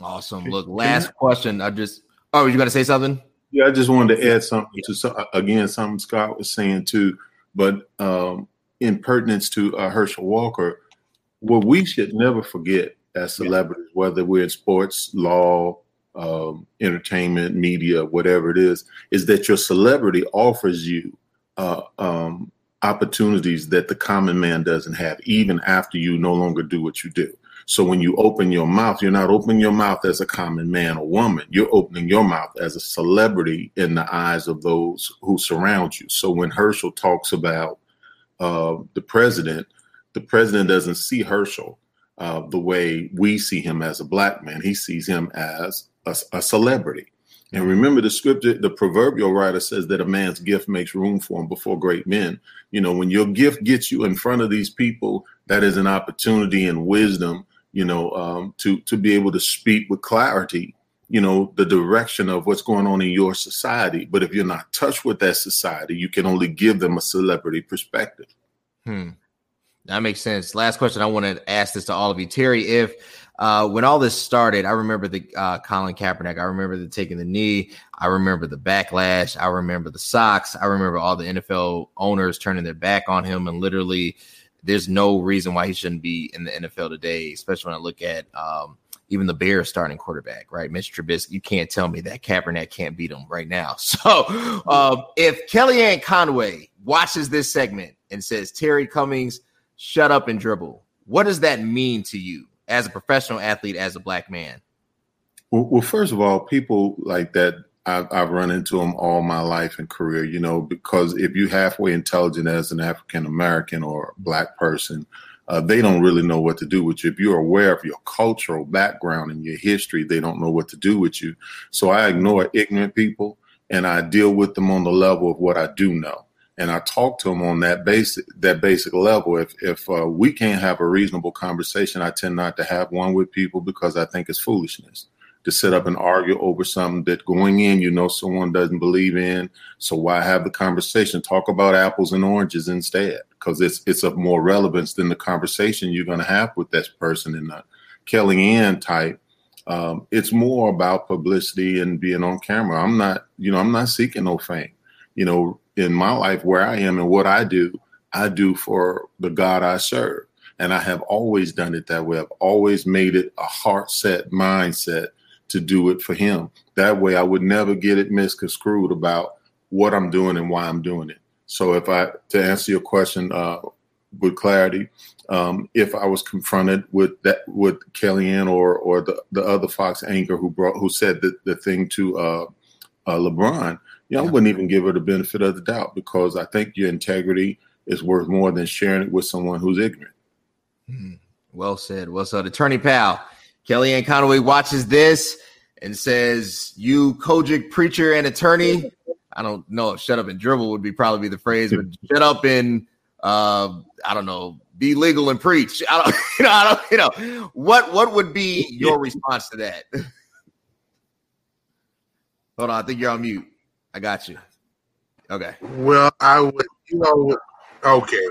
Awesome. Look, last question. I just oh, you got to say something? Yeah, I just wanted to add something to again something Scott was saying too, but um, in pertinence to uh, Herschel Walker, what we should never forget as celebrities, whether we're in sports, law, um, entertainment, media, whatever it is, is that your celebrity offers you uh, um, opportunities that the common man doesn't have, even after you no longer do what you do. So when you open your mouth, you're not opening your mouth as a common man or woman. You're opening your mouth as a celebrity in the eyes of those who surround you. So when Herschel talks about uh, the president, the president doesn't see Herschel uh, the way we see him as a black man. He sees him as a, a celebrity. And remember the scripture, the proverbial writer says that a man's gift makes room for him before great men. You know, when your gift gets you in front of these people, that is an opportunity and wisdom, you know, um, to to be able to speak with clarity, you know, the direction of what's going on in your society. But if you're not touched with that society, you can only give them a celebrity perspective. Hmm. That makes sense. Last question. I want to ask this to all of you, Terry. If uh, when all this started, I remember the uh, Colin Kaepernick. I remember the taking the knee. I remember the backlash. I remember the socks. I remember all the NFL owners turning their back on him and literally, there's no reason why he shouldn't be in the NFL today. Especially when I look at um, even the Bears starting quarterback, right? Mitch Trubisky. You can't tell me that Kaepernick can't beat him right now. *laughs* So um, if Kellyanne Conway watches this segment and says Terry Cummings, shut up and dribble, what does that mean to you? as a professional athlete as a black man? Well, well first of all, people like that I've, I've, run into them all my life and career, you know, because if you're halfway intelligent as an African American or black person, uh, they don't really know what to do with you. If you're aware of your cultural background and your history, they don't know what to do with you. So I ignore ignorant people and I deal with them on the level of what I do know and I talk to them on that basic that basic level. If if uh, we can't have a reasonable conversation, I tend not to have one with people because I think it's foolishness to sit up and argue over something that going in you know someone doesn't believe in. So why have the conversation? Talk about apples and oranges instead, because it's it's of more relevance than the conversation you're going to have with that person in the Kellyanne type. Um, it's more about publicity and being on camera. I'm not, you know, I'm not seeking no fame. You know, in my life where I am and what I do, I do for the God I serve. And I have always done it that way. I've always made it a heart set mindset to do it for Him. That way I would never get it misconstrued about what I'm doing and why I'm doing it. So, if I, to answer your question uh, with clarity, um, if I was confronted with that, with Kellyanne or or the, the other Fox anchor who brought who said the, the thing to uh, uh, LeBron, yeah, I wouldn't even give her the benefit of the doubt because I think your integrity is worth more than sharing it with someone who's ignorant. Hmm. Well said. Well said. Attorney Powell, Kellyanne Conway watches this and says, You COGIC preacher and attorney. I don't know if shut up and dribble would be probably be the phrase, but shut up and uh, I don't know, be legal and preach. I don't, *laughs* you know, I don't, you know, what what would be your response to that? *laughs* Hold on, I think you're on mute. I got you. Okay. Well, I would, you know, okay.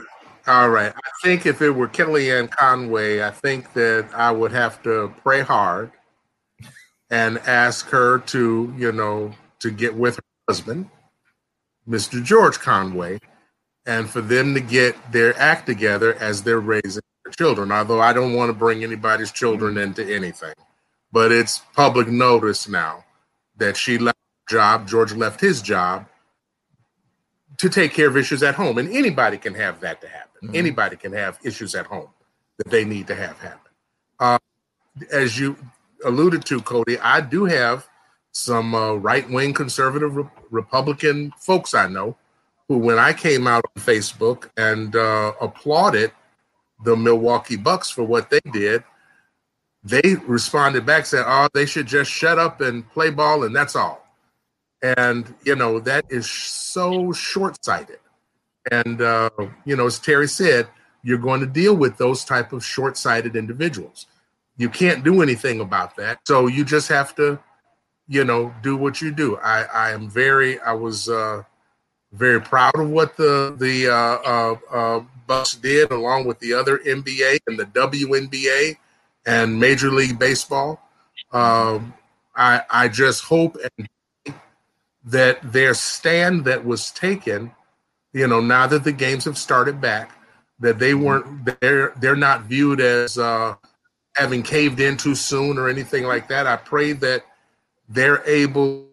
All right. I think if it were Kellyanne Conway, I think that I would have to pray hard and ask her to, you know, to get with her husband, Mr. George Conway, and for them to get their act together as they're raising their children. Although I don't want to bring anybody's children into anything, but it's public notice now that she left job, George left his job to take care of issues at home. And anybody can have that to happen. Mm-hmm. Anybody can have issues at home that they need to have happen. Uh, as you alluded to, Cody, I do have some uh, right wing conservative re- Republican folks I know who, when I came out on Facebook and uh, applauded the Milwaukee Bucks for what they did, they responded back saying, "Oh, they should just shut up and play ball, and that's all." And you know that is so short-sighted. And uh, you know as terry said you're going to deal with those type of short-sighted individuals. You can't do anything about that. So you just have to you know do what you do. I i am very i was uh very proud of what the the uh, uh, uh bucks did along with the other nba and the WNBA and major league baseball. Um i i just hope and that their stand that was taken, you know, now that the games have started back, that they weren't they're they're not viewed as uh, having caved in too soon or anything like that. I pray that they're able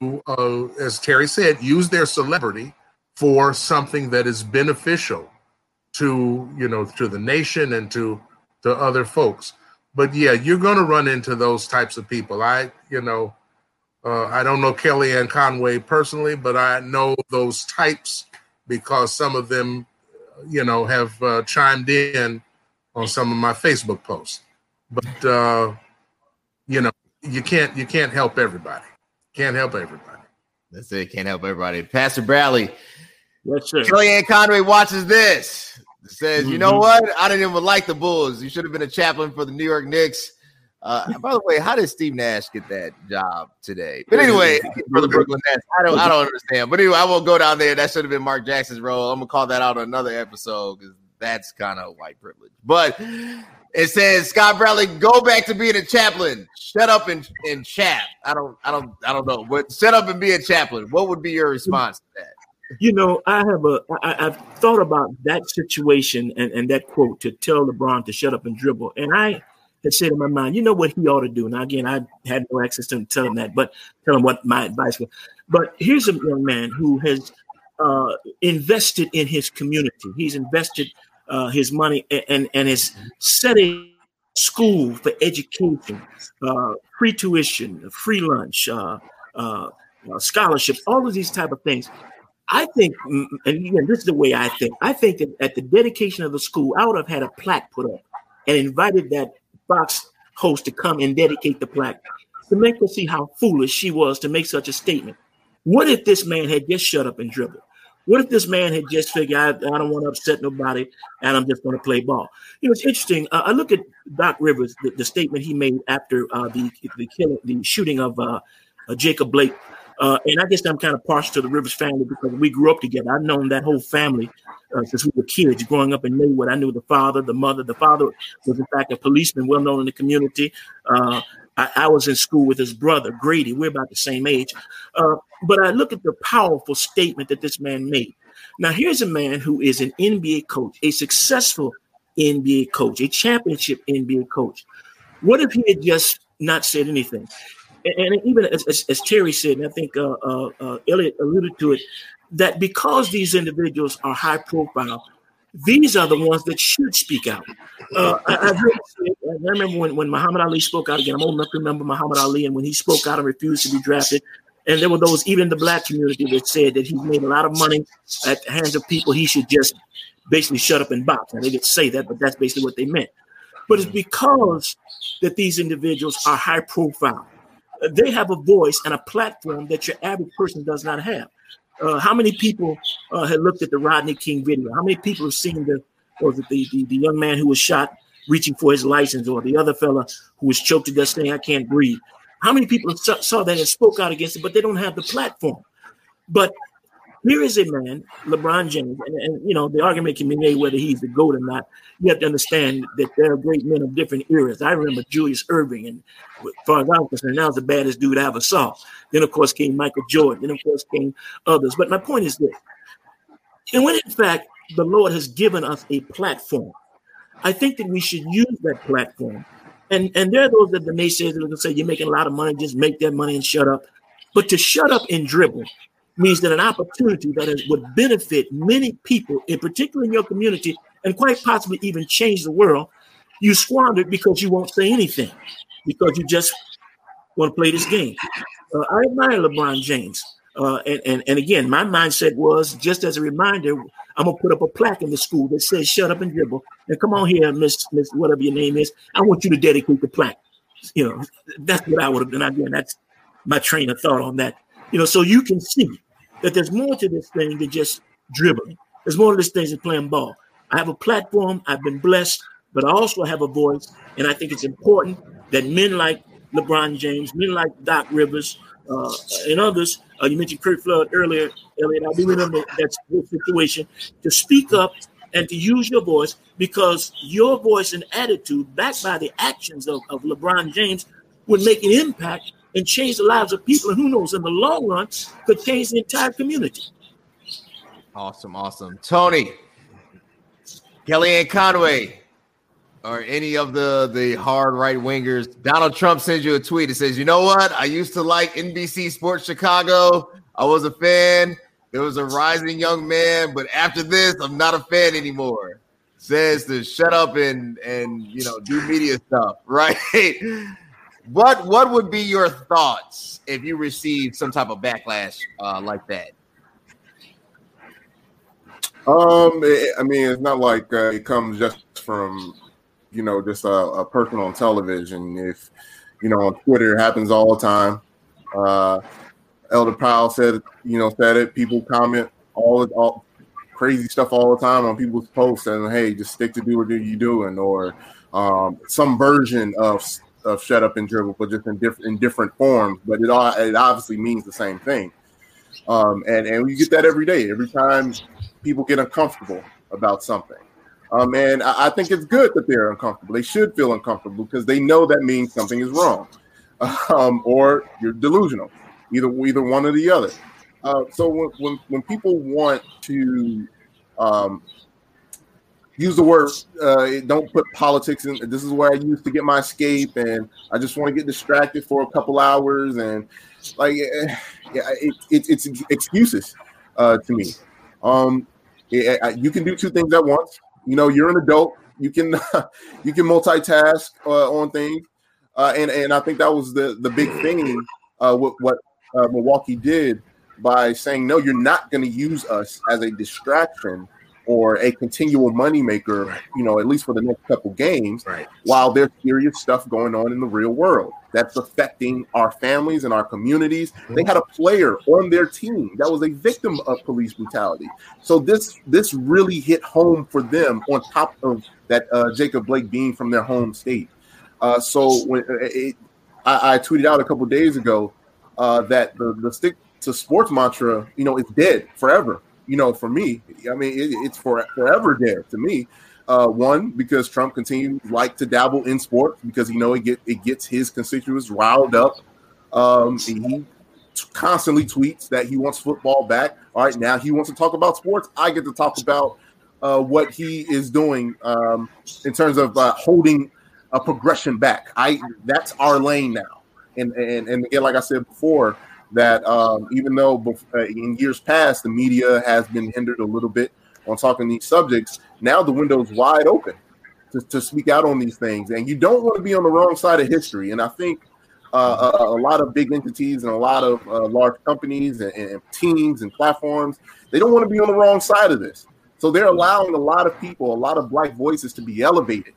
to, uh, as Terry said, use their celebrity for something that is beneficial to you know to the nation and to to other folks. But yeah, you're going to run into those types of people. I you know uh, I don't know Kellyanne Conway personally, but I know those types because some of them, you know, have uh, chimed in on some of my Facebook posts. But uh, you know, you can't you can't help everybody. Can't help everybody. That's it. Can't help everybody. Pastor Bradley. Yes, sir. Kellyanne Conway watches this. Says, Mhm. you know what? I didn't even like the Bulls. You should have been a chaplain for the New York Knicks. Uh, by the way, how did Steve Nash get that job today? But anyway, for the Brooklyn Nets, I don't, I don't understand. But anyway, I won't go down there. That should have been Mark Jackson's role. I'm gonna call that out on another episode because that's kind of white privilege. But it says Scott Bradley, go back to being a chaplain. Shut up and and chat. I don't, I don't, I don't know. But shut up and be a chaplain. What would be your response to that? You know, I have a. I, I've thought about that situation and, and that quote to tell LeBron to shut up and dribble, and I had said in my mind, you know what he ought to do. Now, again, I had no access to him tell him that, but tell him what my advice was. But here's a young man who has uh, invested in his community. He's invested uh, his money and and, and is setting school for education, uh, free tuition, free lunch, uh, uh, uh, scholarships, all of these type of things. I think, mm, and again, this is the way I think. I think that at the dedication of the school, I would have had a plaque put up and invited that Fox host to come and dedicate the plaque to make her see how foolish she was to make such a statement. What if this man had just shut up and dribbled? What if this man had just figured, I, I don't want to upset nobody and I'm just going to play ball? You know, it's interesting. Uh, I look at Doc Rivers, the, the statement he made after uh, the the killing, the shooting of uh, uh, Jacob Blake. Uh, and I guess I'm kind of partial to the Rivers family because we grew up together. I've known that whole family uh, since we were kids growing up in Maywood. I knew the father, the mother. The father was, in fact, a policeman well known in the community. Uh, I, I was in school with his brother, Grady. We're about the same age. Uh, but I look at the powerful statement that this man made. Now, here's a man who is an NBA coach, a successful NBA coach, a championship NBA coach. What if he had just not said anything? And, and even as, as, as Terry said, and I think uh, uh, uh, Elliot alluded to it, that because these individuals are high profile, these are the ones that should speak out. Uh, I, I've heard, I remember when, when Muhammad Ali spoke out again. I'm old enough to remember Muhammad Ali, and when he spoke out and refused to be drafted, and there were those, even in the black community, that said that he made a lot of money at the hands of people. He should just basically shut up and box. Now, they didn't say that, but that's basically what they meant. But it's because that these individuals are high profile. They have a voice and a platform that your average person does not have. Uh, how many people uh, had looked at the Rodney King video? How many people have seen the, or the, the, the, the young man who was shot reaching for his license, or the other fella who was choked to death saying, I can't breathe? How many people saw, saw that and spoke out against it, but they don't have the platform? But here is a man, LeBron James, and, and you know the argument can be made whether he's the goat or not. You have to understand that there are great men of different eras. I remember Julius Erving, and as far as I'm concerned, was the baddest dude I ever saw. Then of course came Michael Jordan. Then of course came others. But my point is this: and when in fact the Lord has given us a platform, I think that we should use that platform. And and there are those that the naysayers that will say you're making a lot of money, just make that money and shut up. But to shut up and dribble means that an opportunity that is, would benefit many people, in particular in your community, and quite possibly even change the world, you squandered because you won't say anything, because you just want to play this game. Uh, I admire LeBron James. Uh, and, and, and again, my mindset was just as a reminder, I'm gonna put up a plaque in the school that says "Shut up and dribble." And come on here, Miss Miss whatever your name is. I want you to dedicate the plaque. You know, that's what I would have done. Again, that's my train of thought on that. You know, so you can see that there's more to this thing than just dribbling. There's more to this thing than playing ball. I have a platform. I've been blessed, but I also have a voice, and I think it's important that men like LeBron James, men like Doc Rivers, uh, and others. Uh, you mentioned Curt Flood earlier, Elliot. I do remember that situation to speak up and to use your voice because your voice and attitude, backed by the actions of, of LeBron James, would make an impact and change the lives of people. And who knows, in the long run, could change the entire community. Awesome, awesome. Tony, Kellyanne Conway, or any of the the hard right wingers. Donald Trump sends you a tweet. It says, "You know what? I used to like NBC Sports Chicago. I was a fan. There was a rising young man, but after this, I'm not a fan anymore." Says to shut up and and you know do media stuff, *laughs* right? What what would be your thoughts if you received some type of backlash uh, like that? Um, it- I mean, it's not like uh, it comes just from you know, just a, a person on television. If you know, on Twitter, it happens all the time. Uh, Elder Powell said, you know, said it. People comment all all crazy stuff all the time on people's posts, and hey, just stick to do what you're doing, or um, some version of of shut up and dribble, but just in different in different forms. But it all it obviously means the same thing. Um, and and we get that every day. Every time people get uncomfortable about something, um, and I, I think it's good that they're uncomfortable. They should feel uncomfortable because they know that means something is wrong, *laughs* um, or you're delusional. Either either one or the other. Uh, so when, when when people want to um, use the word uh, don't put politics in this is where i used to get my escape and i just want to get distracted for a couple hours and like yeah, it, it, it's excuses uh, to me. Um it, you can do two things at once. You know you're an adult you can *laughs* you can multitask uh, on things. Uh, and and i think that was the the big thing uh, what what uh, milwaukee did by saying no you're not going to use us as a distraction or a continual moneymaker, right. you know, at least for the next couple games, right. while there's serious stuff going on in the real world that's affecting our families and our communities. Mm-hmm. They had a player on their team that was a victim of police brutality. So this this really hit home for them on top of that uh, Jacob Blake being from their home state. Uh, so when uh, it, I, I, tweeted out a couple days ago uh, that the, the stick to sports mantra, you know, is dead forever you know, for me, I mean, it, it's for, forever there to me. Uh, one because Trump continues like to dabble in sports because you know it get it gets his constituents riled up. Um, he constantly tweets that he wants football back. All right, now he wants to talk about sports. I get to talk about uh, what he is doing um, in terms of uh, holding a progression back. I that's our lane now. And and and again, like I said before, that um, even though uh, in years past the media has been hindered a little bit on talking these subjects, now the window is wide open to, to speak out on these things. And you don't want to be on the wrong side of history. And I think uh, a, a, lot of big entities and a lot of uh, large companies and, and teams and platforms, they don't want to be on the wrong side of this. So they're allowing a lot of people, a lot of black voices to be elevated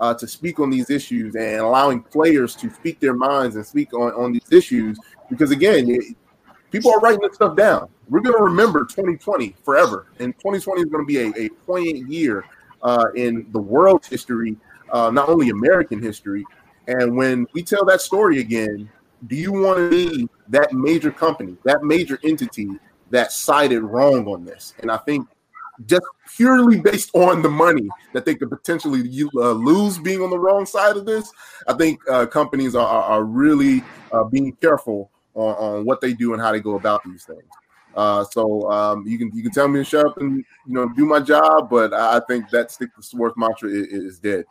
uh, to speak on these issues and allowing players to speak their minds and speak on, on these issues. Because again, it, people are writing this stuff down. We're going to remember 2020 forever, and 2020 is going to be a, a poignant year uh, in the world's history, uh, not only American history. And when we tell that story again, do you want to be that major company, that major entity that sided wrong on this? And I think just purely based on the money that they could potentially uh, lose being on the wrong side of this, I think uh, companies are, are, really uh, being careful on, on, what they do and how they go about these things. Uh, so um, you can you can tell me to shut up and you know do my job, but I think that stick to sports mantra is, is dead.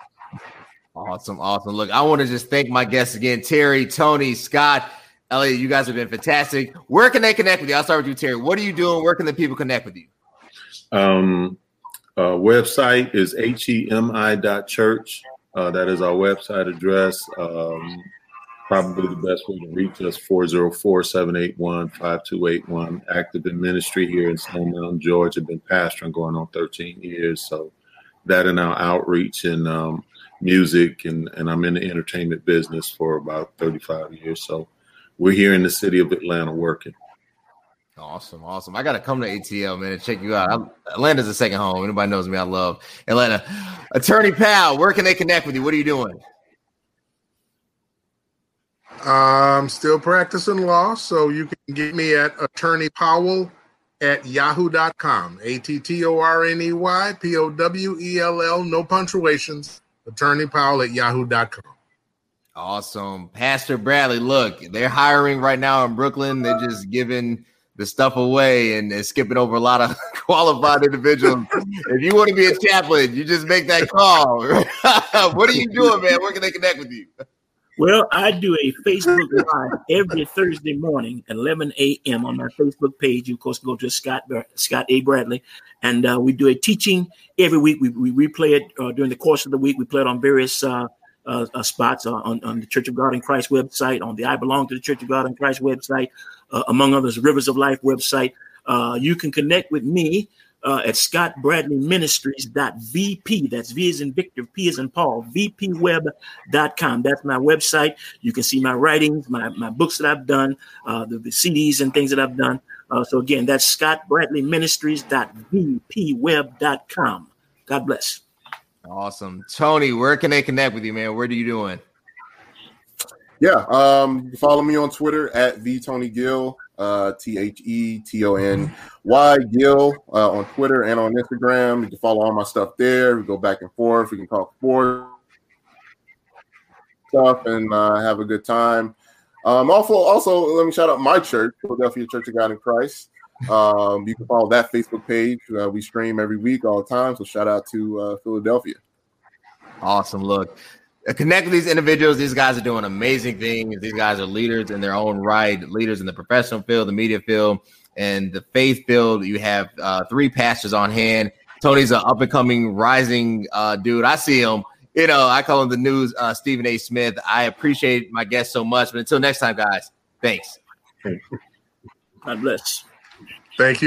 Awesome, awesome. Look, I want to just thank my guests again, Terry, Tony, Scott. Elliot, you guys have been fantastic. Where can they connect with you? I'll start with you, Terry. What are you doing? Where can the people connect with you? Um, uh, website is hemi.church. Uh, that is our website address. Um, probably the best way to reach us 404-781-5281 active in ministry here in stone mountain georgia been pastoring going on 13 years so that and our outreach and um, music and, and i'm in the entertainment business for about 35 years so we're here in the city of atlanta working Awesome, awesome. I gotta come to ATL, man, and check you out. I'm, Atlanta's a second home. Anybody knows me, I love Atlanta. Attorney Powell, where can they connect with you? What are you doing? I'm still practicing law, so you can get me at Attorney Powell at yahoo.com. A T T O R N E Y P O W E L L, no punctuations. Attorney Powell at yahoo.com. Awesome. Pastor Bradley, look, they're hiring right now in Brooklyn. They're just giving the stuff away and, and, skipping over a lot of *laughs* qualified individuals. if you want to be a chaplain, you just make that call. *laughs* what are you doing, man? Where can they connect with you? Well, I do a Facebook Live every Thursday morning at 11 a.m. on my Facebook page. You, of course, go to Scott Scott A. Bradley, and uh, we do a teaching every week. We, we replay it uh, during the course of the week. We play it on various uh, uh, uh spots on, on the Church of God in Christ website, on the I Belong to the Church of God in Christ website, uh, among others, Rivers of Life website. You can connect with me uh, at scottbradleyministries.vp. That's V is in Victor, P is in Paul, vpweb.com. That's my website. You can see my writings, my, my books that I've done, uh, the, the CDs and things that I've done. Uh, so again, that's scottbradleyministries.vpweb.com. God bless. Awesome. Tony, where can they connect with you, man? Where are you doing? Yeah, um, follow me on Twitter at the Tony Gill, uh, T H E T O N Y Gill uh, on Twitter and on Instagram. You can follow all my stuff there. We go back and forth. We can talk sports stuff and uh, have a good time. Um, also, also, let me shout out my church, Philadelphia Church of God in Christ. Um, you can follow that Facebook page. Uh, we stream every week, all the time. So shout out to uh, Philadelphia. Awesome. Look, connect with these individuals. These guys are doing amazing things. These guys are leaders in their own right, leaders in the professional field, the media field, and the faith field. You have uh, three pastors on hand. Tony's an up and coming, rising uh, dude. I see him. You know, I call him the news uh, Stephen A. Smith. I appreciate my guest so much. But until next time, guys, thanks. God bless. Thank you.